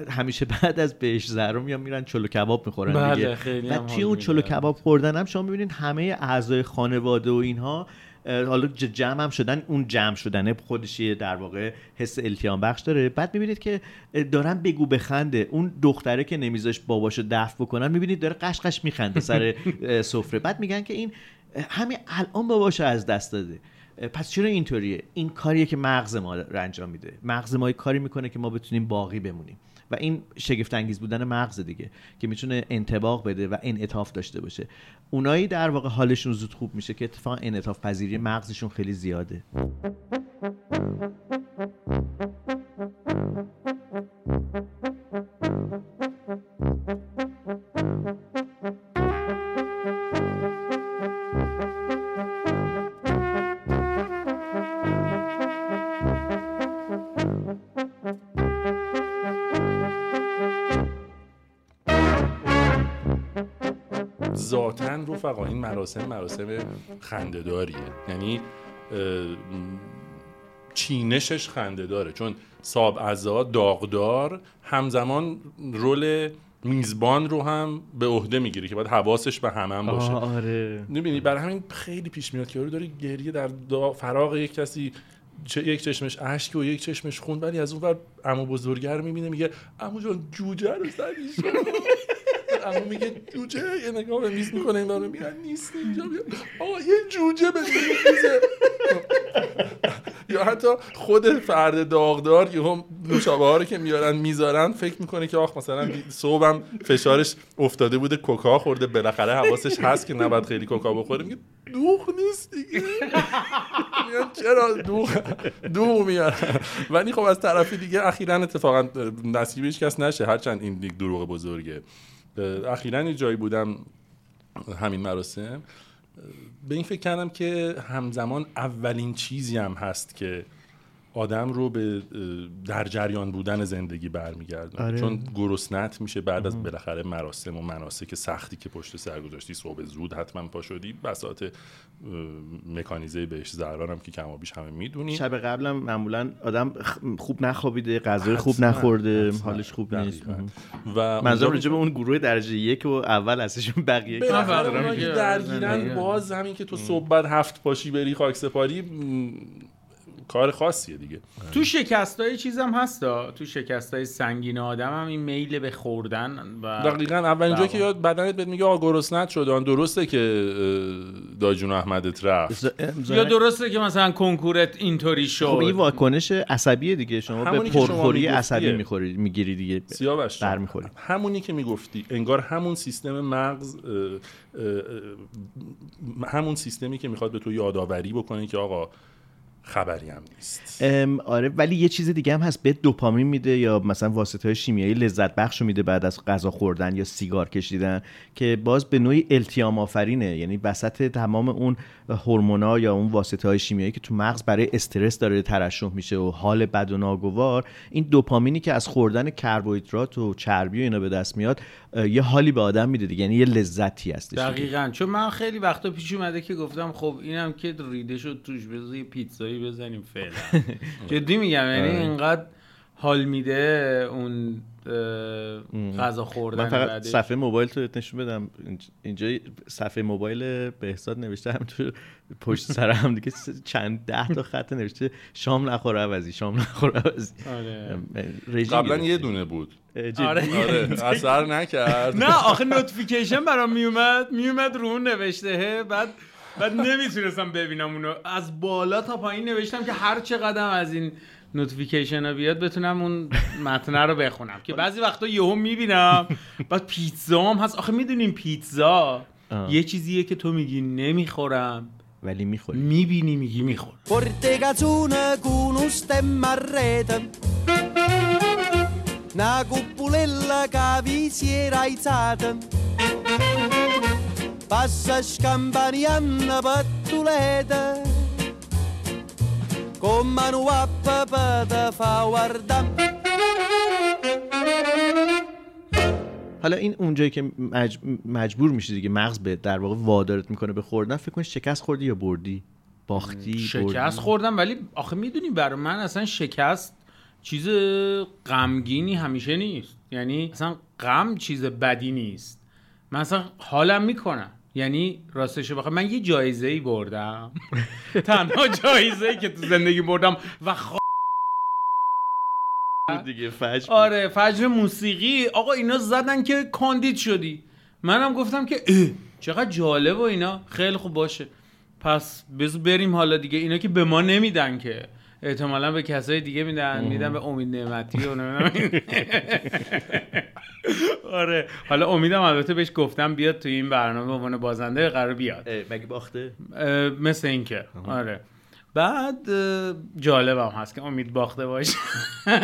همیشه بعد از بهش زهرا میان میرن چلو کباب می‌خورن بله، دیگه. خیلی و توی اون چلو. کباب خوردن هم شما می‌بینید همه اعضای خانواده و اینها حالا جمع هم شدن اون جمع شدنه خودش در واقع حس التیام بخش داره. بعد می‌بینید که دارن بگو بخنده. اون دختره که نمیذاش باباشو دفع بکنن می‌بینید داره قشقش میخنده سر سفره. بعد میگن که این همین الان باباشو از دست داده. پس چرا اینطوریه؟ این کاریه که مغز ما رو انجام میده. مغز ما کاری می‌کنه که ما بتونیم باقی بمونیم. و و این شگفت انگیز بودن مغز دیگه که می‌تونه انتباق بده و انعطاف داشته باشه. اونایی در واقع حالشون زود خوب میشه که اتفاقا انعطاف پذیری مغزشون خیلی زیاده. رفقا این مراسم مراسم خندهداریه. یعنی چینشش خنده داره چون ساب ازا داغدار همزمان رول میزبان رو هم به عهده می‌گیره که باید حواسش به همه هم باشه. آره. می‌بینی برای همین خیلی پیش میاد که یارو داره گریه در فراغ یک کسی چه یک چشمش اشک و یک چشمش خون ولی از اون ور عمو بزرگه رو می‌بینه میگه عمو جان جوجه رو شما عمو میگه جوجه یه نگاه به میز می‌کنه این رو میگن نیست اینجا میگه آقا یه جوجه به میزه یا حتی خود فرد داغدار که هم نوشابه ها رو که میارن می‌ذارن فکر می‌کنه که آخ مثلا صبحم فشارش افتاده بوده کوکا خورده بالاخره حواسش هست که نباید خیلی کوکا بخوره. میگه دوغ نیست دیگه. میگن چرا دوغ دوغ میارن ولی خب از طرف دیگه اخیرا اتفاقا نصیبش کس نشه. هرچند این یک دروغ بزرگه. اخیرا یه جایی بودم همین مراسم به این فکر کردم که همزمان اولین چیزی هم هست که آدم رو به در جریان بودن زندگی برمیگردونه آره. چون گرسنت میشه بعد از بالاخره مراسم و مناسک سختی که پشت سر گذاشتی صبح زود حتما پا شدی بساط مکانیزه بهش زهران هم که کم و بیش همه می‌دونی شب قبلم معمولا آدم خوب نخوابیده غذای خوب نخورده حتما. حالش خوب نیست. و منظورم راجع به اون گروه درجه یک و اول هستشون بقیه درگیرن. باز همین که تو صبح بعد هفت پاشی بری خاک سپاری کار خاصیه دیگه. تو شکست های چیزم هستا؟ تو شکست های سنگین آدم هم این میل به خوردن و دقیقا. اولین جا بله. که یاد بدنت بهت میگه آقا گرسنت شدن درسته که داجون احمدت رفت. یا درسته که مثلا کنکورت اینطوری شد؟ خب این واکنش عصبیه دیگه. شما به پرخوری. عصبی می‌خوری می‌گیری دیگه سیاوش برمیخوری. همونی که می‌گفتی. انگار همون سیستم مغز همون سیستمی که می‌خواد به تو یادآوری بکنه که آقا خبری هم نیست. آره ولی یه چیز دیگه هم هست. به دوپامین میده یا مثلا واسطه های شیمیایی لذت بخش میده بعد از غذا خوردن یا سیگار کشیدن که باز به نوعی التیام آفرینه. یعنی وسط تمام اون هورمونا یا اون واسطه های شیمیایی که تو مغز برای استرس داره ترشح میشه و حال بد و ناگوار این دوپامینی که از خوردن کربوهیدرات و چربی و اینا به دست میاد یه حالی به آدم میده دیگه یعنی یه لذتی هستش. دقیقا. چون من خیلی وقتا پیش اومده که گفتم خب اینم که ریده شد توش بذار یه پیتزایی بزنیم فعلا. جدی میگم یعنی اینقدر حال میده اون غذا خوردن من فقط بعدش. صفحه موبایل تو نشون بدم اینج- اینجا صفحه موبایل بهزاد نوشته همینطور پشت سر هم دیگه چند ده تا خط نوشته شام نخور عوضی شام نخور عوضی آره. قبلا. یه دونه بود؟ آره. آره اثر نکرد نه آخه notification برام میومد میومد رو اون نوشته بعد بعد نمی‌تونستم ببینم اونو از بالا تا پایین نوشتم که هر چه قدم از این نوتیفیکیشن بیاد بتونم اون متنه رو بخونم. که بعضی وقتا یهو می‌بینم. بعد پیتزا هم هست. آخه می‌دونیم پیتزا آه. یه چیزیه که تو میگی نمی‌خورم. ولی می‌خوری. می‌بینی میگی می‌خورم Porte cazzone con un stemma a rete Una cupulella che vi si era alzata Passa scampanianna pattuleta Come una papà te fa guardare حالا این اونجایی که مج... مجبور میشی دیگه مغز به در واقع وادارت می‌کنه به خوردن فکر کن شکست خوردی یا بردی؟ باختی شکست بردی؟ خوردم ولی آخه می‌دونی برای من اصلا شکست چیز غمگینی همیشه نیست. یعنی اصلا غم چیز بدی نیست. من اصلا حالم می‌کنم. یعنی راستش بخوام من یه جایزه ای بردم. تنها جایزه ای که تو زندگی بردم و خ... دیگه فجر. آره فجر موسیقی. آقا اینا زدن که کاندید شدی. منم گفتم که اه چقدر جالب و اینا. خیلی خوب باشه. پس بذار بریم حالا دیگه. اینا که به ما نمیدن که. احتمالا به کسای دیگه میدن میدن به امید نعمتی و نمی‌دونم. آره حالا امیدم البته بهش گفتم بیاد تو این برنامه به عنوان بازنده قرار بیاد. مگه باخته؟ مثل اینکه. آره. بعد جالبم هست که امید باخته باشه.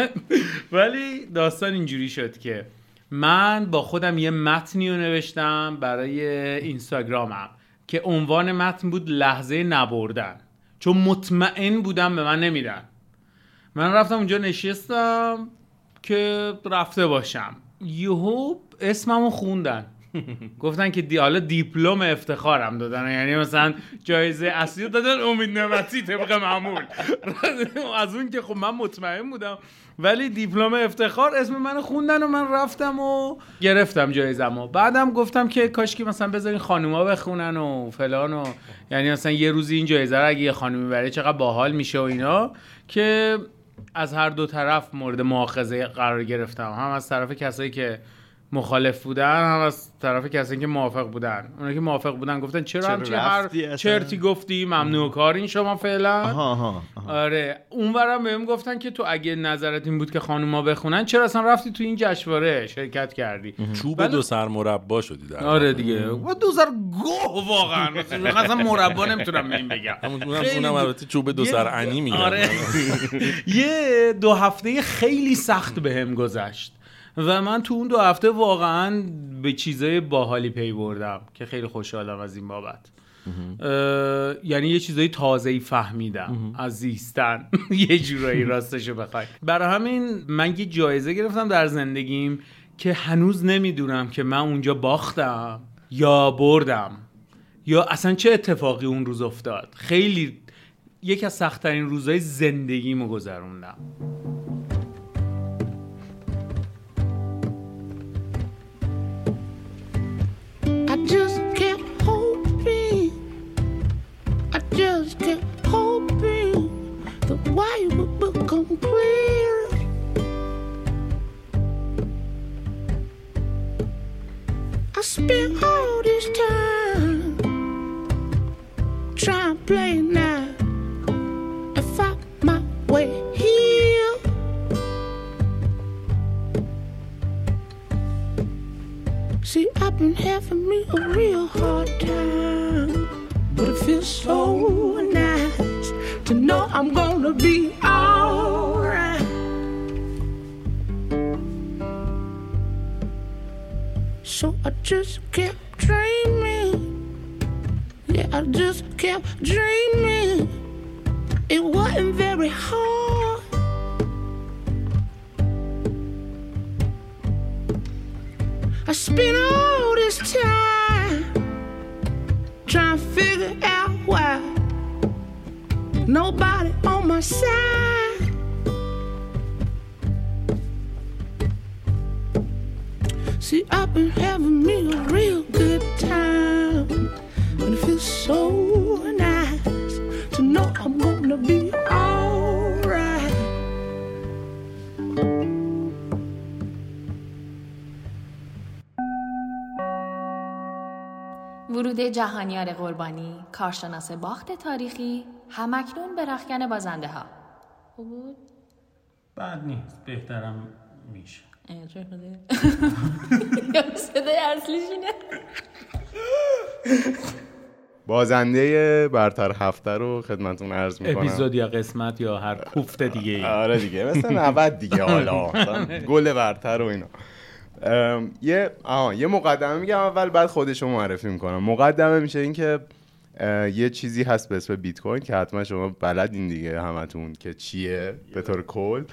ولی داستان اینجوری شد که من با خودم یه متنی رو نوشتم برای اینستاگرامم که عنوان متن بود لحظه نبردن. چون مطمئن بودم به من نمیدن. من رفتم اونجا نشستم که رفته باشم. یهو اسممو خوندن. گفتن که دی حالا دیپلم افتخارم دادن. یعنی مثلا جایزه اصلی دادن امید نعمتی طبق معمول. از اون که خب من مطمئن بودم. ولی دیپلم افتخار اسم من خوندن و من رفتم و گرفتم جایزم و بعدم گفتم که کاش که مثلا بذارین خانوما بخونن و فلان و یعنی مثلا یه روزی این جایزه رو اگه یه خانومی بره چقدر باحال میشه و اینا که از هر دو طرف مورد مؤاخذه قرار گرفتم. هم از طرف کسایی که مخالف بودن هم از طرف کسایی که موافق بودن. اونا که موافق بودن گفتن چرا, چرا همچین هر؟ چرتی گفتی؟ ممنوع کارین شما فعلا؟ آها آها, آها. آره. اونورم بهم گفتن که تو اگه نظرت این بود که خانوما بخونن چرا اصلا رفتی تو این جشنواره شرکت کردی؟ چوب دو سر مربا شدی در آره دیگه. و دو سر گوه واقعا. اصلا مربا نمی‌تونم به این بگم. همون اونم خیلی اونم بود. البته چوب دو سر عنی میگن آره. یه دو هفته خیلی سخت بهم گذشت. و من تو اون دو هفته واقعا به چیزای باحالی پی بردم که خیلی خوشحالم از این بابت. یعنی یه چیزای تازه فهمیدم از زیستن. یه جورایی راستشو بخوای. برای همین من یه جایزه گرفتم در زندگیم که هنوز نمی‌دونم که من اونجا باختم یا بردم یا اصلا چه اتفاقی اون روز افتاد. خیلی یکی از سختترین روزهای زندگیمو گذروندم. Just kept hoping, I just kept hoping the why would become clear. I spent all this time trying to play now I've been having me a real hard time, but it feels so nice to know I'm gonna be alright. So I just kept dreaming, yeah, I just kept dreaming. It wasn't very hard. I spin all this time. Trying to figure out why. Nobody on my side. See, I've been having me a real good time, and it feels so nice to know I'm gonna be ورود جهانیار قربانی کارشناس باخت تاریخی همکنون به رخکن بازنده ها خوب بود؟ بعد نیست بهترم میشه. بازنده برتر هفته رو خدمتون عرض می‌کنم. اپیزود یا قسمت یا هر کوفت دیگه ای. آره دیگه مثل 90 دیگه حالا. گل برتر و اینا. یه آها یه مقدمه میگم اول بعد خودشو معرفی می‌کنم. مقدمه میشه این که اه، یه چیزی هست به اسم بیت کوین که حتما شما بلدین دیگه همتون که چیه به طور کل.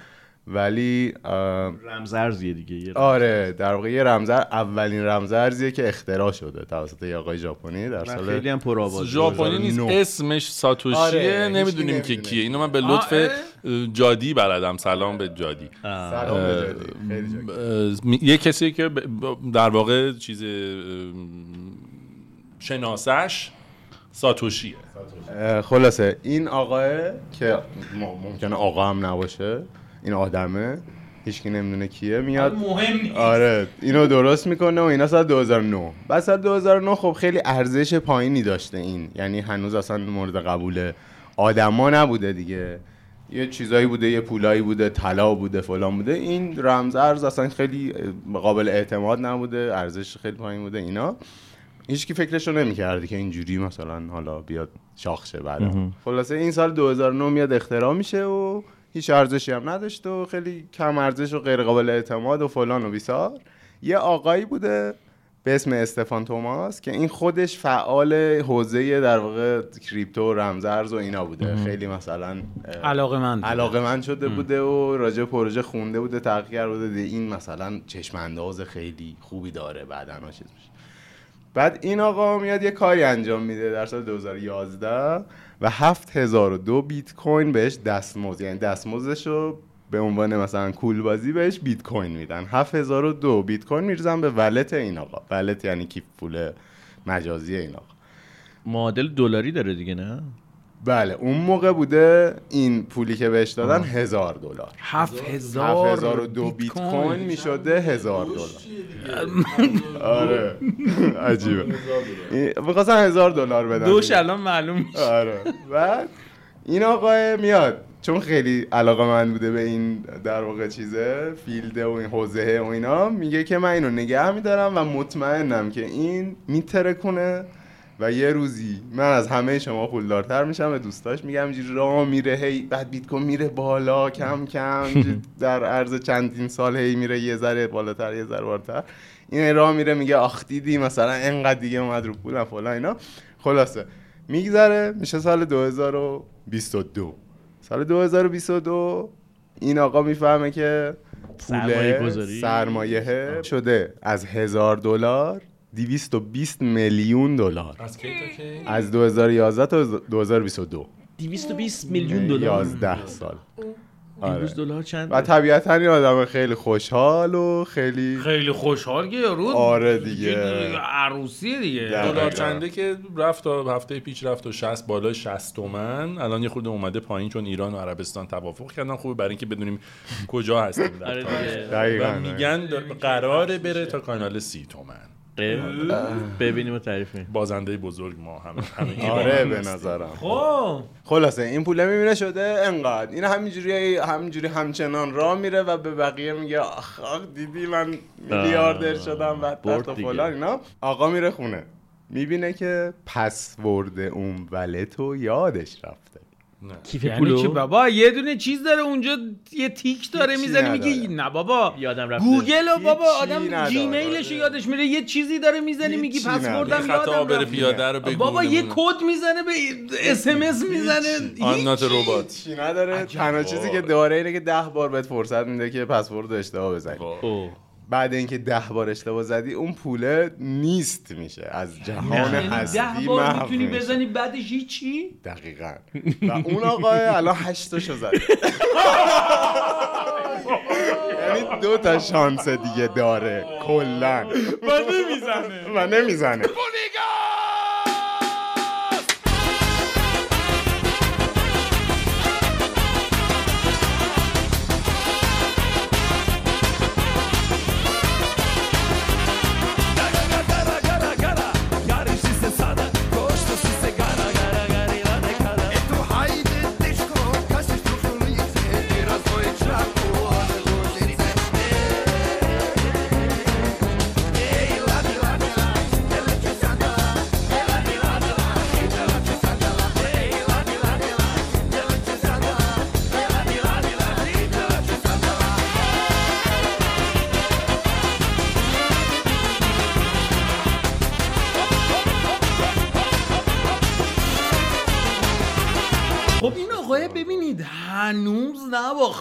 ولی ام، رمزرزیه دیگه یه آره در واقع یه رمزر اولین رمزارزیه که اختراع شده توسط یه آقای ژاپنی در سال خیلی هم ژاپنی نیست 2009. اسمش ساتوشیه. آره، نمی‌دونیم که. کیه. اینو من به لطف جادی بلدم. سلام به جادی. سلام به می- یه کسی که در واقع چیز شناسش ساتوشیه. خلاصه این آقاه که ممکنه آقا هم نباشه این آدمه. هیچکی نمی‌دونه کیه میاد. مهم نیست. آره اینو درست می‌کنه و اینا سال 2009 بعد سال 2009 خب خیلی ارزش پایینی داشته این. یعنی هنوز اصلا مورد قبول آدما نبوده دیگه. یه چیزایی بوده یه پولایی بوده طلا بوده فلان بوده. این رمز ارز اصلا خیلی قابل اعتماد نبوده ارزش خیلی پایین بوده اینا. هیچ کی فکرشو نمی‌کرده که اینجوری مثلا حالا بیاد شاخ شه بعدا خلاصه این سال 2009 میاد اختراع میشه و هیچ ارزشی هم نداشته و خیلی کم ارزش و غیر قابل اعتماد و فلان و بیسار. یه آقایی بوده به اسم استفان توماس که این خودش فعال حوزه در واقع کریپتو و رمزارز و اینا بوده. خیلی مثلا علاقه من علاقه من شده بوده و راجع پروژه خونده بوده تحقیق کرده بوده. این مثلا چشم انداز خیلی خوبی داره بعدا چیز میشه. بعد این آقا میاد یه کاری انجام میده در سال 2011 و 7002 بیت کوین بهش دستمزد. یعنی دستمزدش رو به عنوان مثلا کول بازی بهش بیت کوین میدن 7002 بیت کوین میرزن به ولت این آقا. ولت یعنی کیف پول مجازی این آقا. معادل دلاری داره دیگه نه؟ بله اون موقع بوده این پولی که بهش دادن هزار دلار. هفت هزار 7002 بیت کوین. می‌شده هزار دلار. آره. عجیبه. می‌خواستن هزار دلار بدن دوش الان معلوم میشه. آره. بعد این آقا میاد. چون خیلی علاقه من بوده به این در واقع چیزه فیلده و این حوزه و اینا میگه که من اینو نگه میدارم و مطمئنم که این میترکونه. و یه روزی من از همه شما پولدارتر میشم به دوستاش میگم اینجوری راه میره هی بعد بیت کوین میره بالا کم کم در عرض چندین سال هی میره یه ذره بالاتر یه ذره بالاتر. این راه میره میگه آخ دیدی مثلا انقدر دیگه اومد رو پولم فلان اینا. خلاصه میگذره میشه سال 2022 سال 2022 این آقا می‌فهمه که سرمایه پوله گذاری. سرمایه شده از هزار دلار 220 میلیون دلار. از کی تا کی؟ از 2011 تا 2022 220 میلیون دلار. 11 سال. آره. دلار چند؟ و طبیعتا این آدم خیلی خوشحال و خیلی خیلی خوشحال که یارو آره دیگه. عروسی دیگه. دلار چنده که رفت تا هفته پیش رفت تا 60 بالای 60 تومن. الان یه خورده اومده پایین چون ایران و عربستان توافق کردن. خوبه برای اینکه بدونیم کجا هستیم در آره. دیگه. دقیقاً. و میگن قراره بره تا کانال 30 تومن. ببینیم و تعریف کنیم. بازنده بزرگ ما همه همه آره به نظرم. خب. خلاصه این پوله می‌بینه شده انقدر. این همینجوری همینجوری همچنان راه میره و به بقیه میگه آخ آخ دیدی من میلیاردر شدم برد تا. فلان اینا. آقا میره خونه. می‌بینه که پسورد اون ولتو یادش رفته. کیف یعنی پولو که بابا یه دونه چیز داره اونجا یه تیک داره می‌زنه میگه نداره. نه بابا یادم رفته گوگل و بابا آدم. جیمیلش یادش میره یه چیزی داره می‌زنی میگی پسوردم یادم بره رفت پیاده رو بگو بابا یه. کد می‌زنه به SMS می‌زنه I'm not. robot چی نداره تنها چیزی که داره اینه که ده بار بهت فرصت میده که پسورد اشتباه بزنی. بعد اینکه ده بار اشتباه زدی اون پوله نیست میشه. از جهان یعنی هستی ده بار می‌تونی. بزنی بعدش هیچی؟ دقیقا. و اون آقا الان هشتاشو زده یعنی دو تا شانس دیگه داره. کلا. و نمی‌زنه. و نمی‌زنه.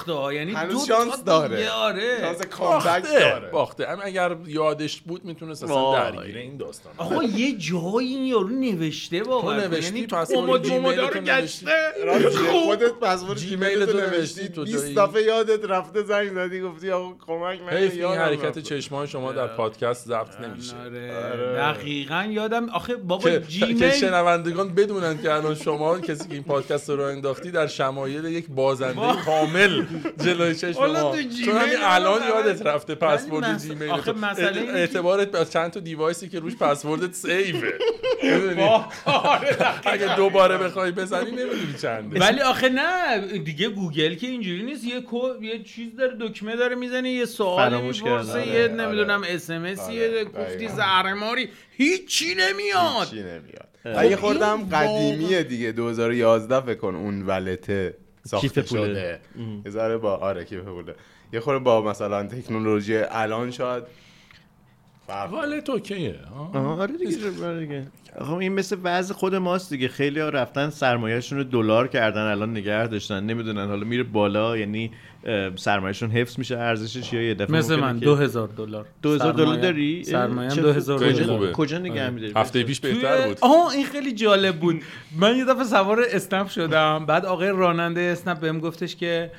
نباخته ها. یعنی دو شانس داره. آره شانس کامبک باخته داره. باخته. اما اگر یادش بود می‌تونست اصلا. درگیر این داستان آقا یه جایی این یارو نوشته تو واقعا نوشتی؟ یعنی پسورد کمد جیمیل ممدا تو رو نوشتی. گشته. راستی خب. خودت پسورد جیمیل جیمیل تو تو نوشتی، تو 20 جایی. دفعه یادت رفته زنگ زدی گفتی آقا کمک من این حرکت. چشمان شما در پادکست ضبط نمیشه. آره. دقیقا یادم آخه بابا که, که جیمیل شنوندگان بدونن که الان شما کسی که این پادکست رو انداختید در شمایل یک بازنده کامل جلوی چشم حالا ما. تو چون جیمیل همین الان فقط- یادت رفته پسورد مس- جیمیل آخه تو. مسئله اینه که- اعتبارت به چند تا دیوایسی که روش پسوردت سیوه؟ آره، اگه دوباره بخوای بزنی نمی‌دونی چنده ولی آخه نه دیگه گوگل که اینجوری نیست یه کو یه چیز داره دکمه داره می‌زنه یه فراموش می‌پرسه. یه آره، نمی‌دونم آره. اس ام اس یه. گفتی زهرماری هیچی نمیاد چی نمیاد یه خوردم قدیمیه دیگه 2011 فکر کن اون ولته ساخته. شده. یه ذره با آره کیف پوله. یه خورده با مثلا تکنولوژی الان شاید والت اوکیه آره دیگه آره دیگه. خب این مثل وضع خود ماست دیگه. خیلی ها رفتن سرمایهشون رو دلار کردن الان نگه داشتن. نمی‌دونن حالا میره بالا یعنی سرمایهشون حفظ میشه ارزشش یا یه دفعه مثل من که- دو هزار دلار. 2000 دلار داری؟ سرمایه چه دو خوب. هزار خیلی دلار. خوبه. کجا نگه میداری؟ هفته پیش بهتر بود. آها این خیلی جالب بود. من یه دفعه سوار اسنپ شدم. بعد آقای راننده اسنپ بهم گفتش که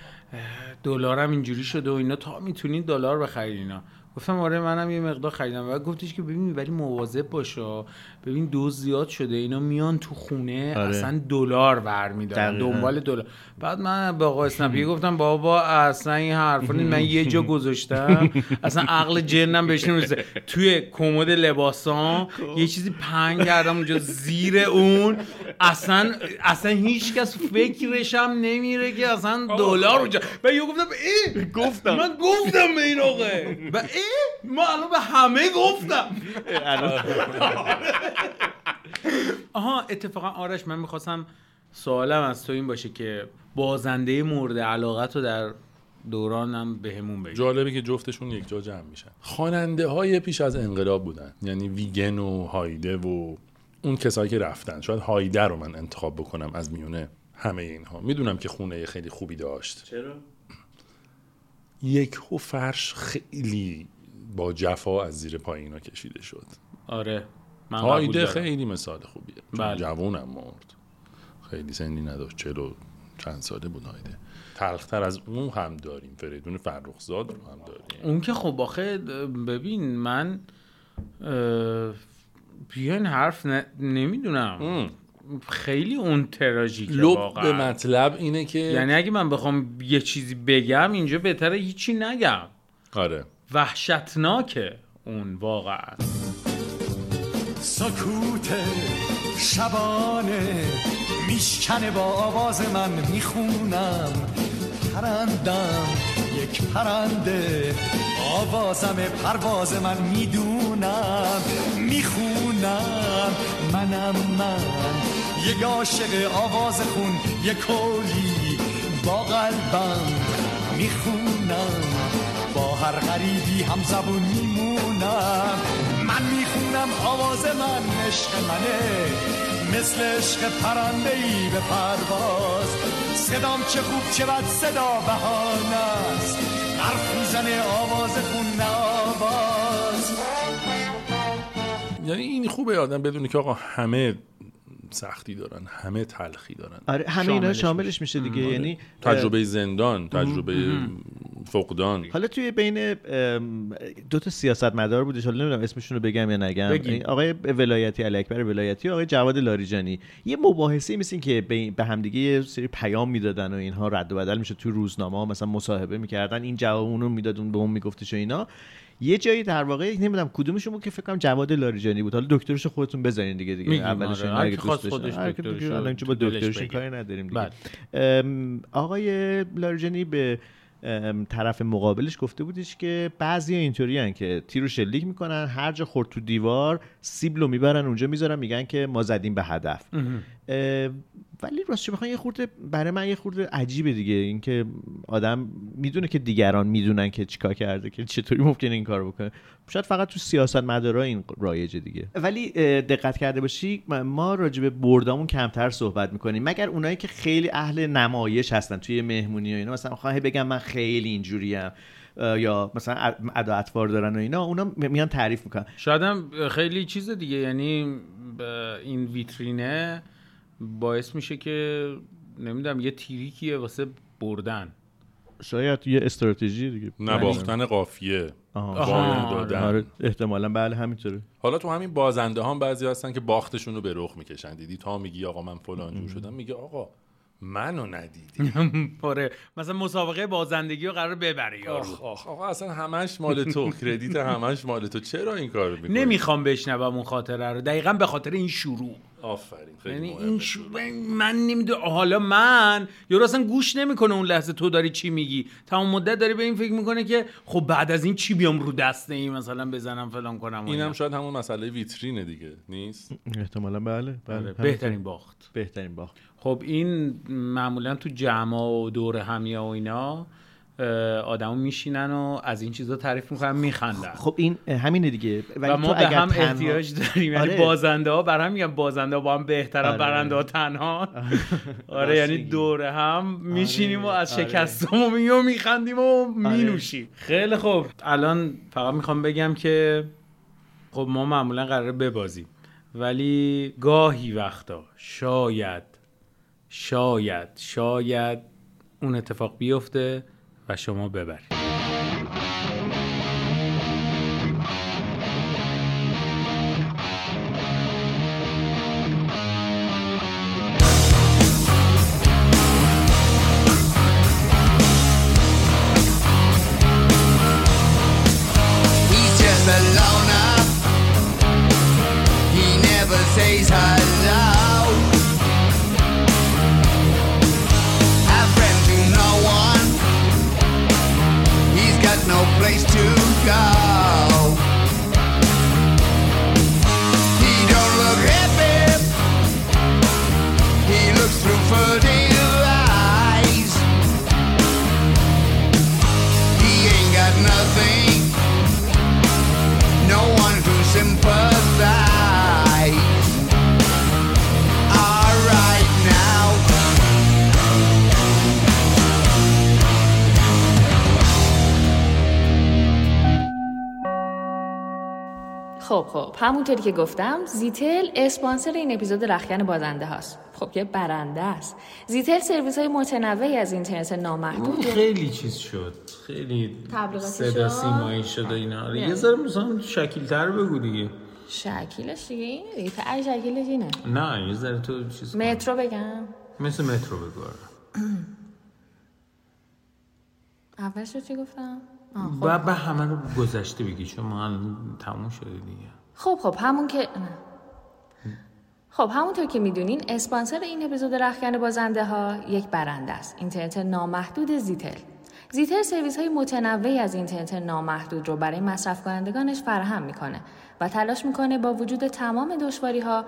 دلارم اینجوری شده و اینا. تا می‌تونین دلار بخرید اینا. گفتم آره منم یه مقدار خریدم. و گفتش که ببین ولی مواظب باشه ببین دوز زیاد شده اینا میان تو خونه آره. اصلا دلار برمیدارن. دنبال دلار. بعد من به آقا اسنپی گفتم بابا اصلا این حرفا. من یه جا گذاشتم. اصلا عقل جنم بهش نمی‌رسه. توی کمد لباسام یه چیزی پنگ کردم اونجا زیر اون. اصلا اصلا هیچ کس فکرش هم نمیره که اصلا دلار اونجا. و یه گفتم ای! گفتم. من گفتم به این آقا و ای! ما الان به همه گفتم. آها اتفاقا آرش من می‌خواستم سوالم از تو این باشه که بازنده مورد علاقت رو در دورانم بهمون بگی. جالبه که جفتشون یک جا جمع میشن. خواننده های پیش از انقلاب بودن. یعنی ویگن و هایده و اون کسایی که رفتن. شاید هایده رو من انتخاب بکنم از میونه همه اینها. می‌دونم که خونه خیلی خوبی داشت. چرا؟ یک و فرش خیلی با جفا از زیر پایینا کشیده شد. آره. من هایده. خیلی مثال خوبیه. بله. جوونم مرد. خیلی سنی نداشت چلو چند ساله بود هایده تلختر از اون هم داریم. فریدون فرخزاد رو هم داریم. اون که خب آخه ببین من بیاین حرف ن... نمی‌دونم. ام. خیلی اون تراژیکه لب واقعا. به مطلب اینه که یعنی اگه من بخوام یه چیزی بگم اینجا بهتره هیچی نگم. آره. وحشتناکه اون واقعا. سکوت شبانه میشکنه با آواز من می‌خونم. پرندم یک پرنده آوازم پرواز من می‌دونم. می‌خونم منم من. یک عاشق آواز خون یک کلی با قلبم می‌خونم. با هر غریبی هم زبون میمونم. من می‌خونم آواز من عشق منه. مثل عشق پرنده به پرواز. صدام چه خوب چه بد صدا بهانه است. حرف می‌زنه آواز خون آواز. یعنی این خوبه آدم بدونه که آقا همه سختی دارن همه تلخی دارن. آره همه اینا شاملش شاملش میشه. دیگه یعنی تجربه زندان تجربه فقدان. حالا توی بین دو تا سیاستمدار بودش حالا نمی‌دونم اسمشون رو بگم یا نگم. بگیم. آقای ولایتی علی اکبر ولایتی و آقای جواد لاریجانی. یه مباحثه مثل این که به همدیگه یه سری پیام می‌دادن و اینها رد و بدل میشه توی روزنامه ها مثلا مصاحبه می‌کردن این جواب اون رو می‌داد اون به اون میگفتش و اینا. یه جایی در واقع نمی‌دونم کدومشون بود که فکر کنم جواد لاریجانی بود حالا دکترش خودتون بزنین دیگه دیگه اولش آره. خواست. خودش دکترش الان با بگه. کاری نداریم دیگه بله. آقای لاریجانی به طرف مقابلش گفته بودش که بعضی اینطوری که تیر رو شلیک می‌کنن هر جا خورد تو دیوار سیبل رو می‌برن اونجا می‌ذارن میگن که ما زدیم به هدف ولی راستش بخوام یه خورده برای من یه خورده عجیبه دیگه. اینکه آدم می‌دونه که دیگران می‌دونن که چیکار کرده که چطوری ممکنه این کار بکنه. شاید فقط تو سیاست مدارا این رایجه دیگه. ولی دقت کرده باشی ما راجع به بردامون کمتر صحبت می‌کنیم. مگر اونایی که خیلی اهل نمایش هستن توی مهمونی و اینا مثلا خواهی بگم من خیلی اینجوریم یا مثلا اد- ادا اطوار دارن و اینا اونا میان تعریف می‌کنن. شاید هم خیلی چیز دیگه یعنی این ویترینه باعث میشه که نمی‌دونم یه تیریکیه واسه بردن. شاید یه استراتژی دیگه. نباختن قافیه. آها. وایه آها، دادن آره احتمالا بله همینطوره. حالا تو همین بازنده هم بعضی هستن که باختشون رو به رخ می‌کشن. دیدی تا میگی آقا من فلان جور شدم میگه آقا منو ندیدی. آره مثلا مسابقه بازندگی رو قرار ببری یارو. آخ آخ آقا اصلا همش مال تو کردیت همش مال تو. چرا این کارو می‌کنی؟ نمی‌خوام بشنوم اون خاطره رو. دقیقا به خاطر این شروع. آفرین خیلی یعنی این شو... من نمی‌دونم. حالا من یارو اصلا گوش نمی‌کنه اون لحظه تو داری چی میگی. تمام مدت داری به این فکر می‌کنه که خب بعد از این چی بیام رو دست این مثلا بزنم فلان کنم اینم. شاید همون مسئله ویترینه دیگه نیست؟ احتمالا بله بله. آره، بهترین. باخت. بهترین باخت. خب این معمولا تو جمع و دور همیا و اینا آدمو میشینن و از این چیزا تعریف می‌کنن میخندن خب این همینه دیگه ولی و ما تو به اگر هم تنها- احتیاج داریم یعنی آره. بازنده ها بر هم میگن بازنده ها با هم بهترن آره. برنده ها تنها آره یعنی. دور هم میشینیم و از آره. شکستمو میگیم و میخندیم و مینوشیم خیلی خوب الان فقط می‌خوام بگم که خب ما معمولا قراره ببازیم ولی گاهی وقتا شاید شاید شاید اون اتفاق بیفته و شما ببرید. همونطوری که گفتم زیتل اسپانسر این اپیزود رخکن بازنده هاست. خب یه برنده است. زیتل سرویس های متنوعی از اینترنت نامحدود. خیلی چیز شد. خیلی تبلیغاتی صدا شد؟ سیمایی شد و اینا. آره، یعنی؟ یه ذره مثلا شکیل تر بگو دیگه. شکیلش دیگه اینه دیگه. ته شکیلش اینه. نه یه ذره تو چیز کن. مترو بگم. مثل مترو بگو آره. اولش رو چی گفتم؟ آه، خب. و به همه رو گذشته بگی چون ما الان تموم شده دیگه. خب خب همون که. خب همونطور که می‌دونین اسپانسر این اپیزود رخکن بازنده ها یک برنده است اینترنت نامحدود زیتل زیتل سرویس های متنوعی از اینترنت نامحدود رو برای مصرف کنندگانش فراهم می‌کنه و تلاش می‌کنه با وجود تمام دشواری ها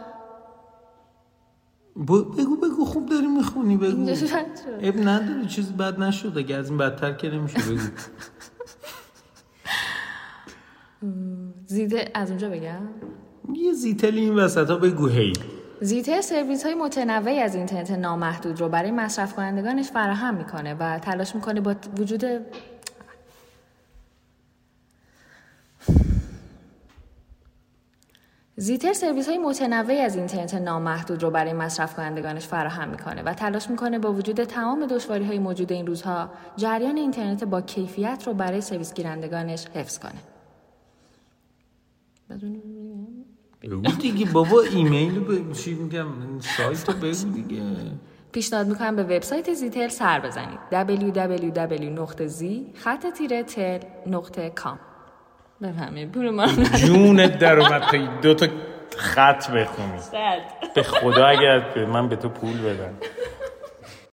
بگو بگو خوب داری می‌خونی بگو. اب نداره چیز بد نشد اگه از این بدتر که نمیشه بگو زیتل از اونجا بگم یه زیتلی این وسط ها بگو هی زیتل سرویس های متنوعی از اینترنت نامحدود رو برای مصرف کنندگانش فراهم می‌کنه و تلاش می‌کنه با وجود زیتر سرویس های متنوعی از اینترنت نامحدود رو برای مصرف کنندگانش فراهم می‌کنه و تلاش می‌کنه با وجود تمام دشواری های موجود این روزها جریان اینترنت با کیفیت رو برای سرویس گیرندگانش حفظ کنه. بگو دیگه بابا ایمیل به چی میگم؟ سایت رو بگو دیگه. پیشنهاد می‌کنم به وبسایت زیتل سر بزنید. www.z خط تیره تل نقطه کام. بفهمید پول ما. رو جونت در اومد. تا دو تا خط بخونی. به خدا اگر من به تو پول بدم.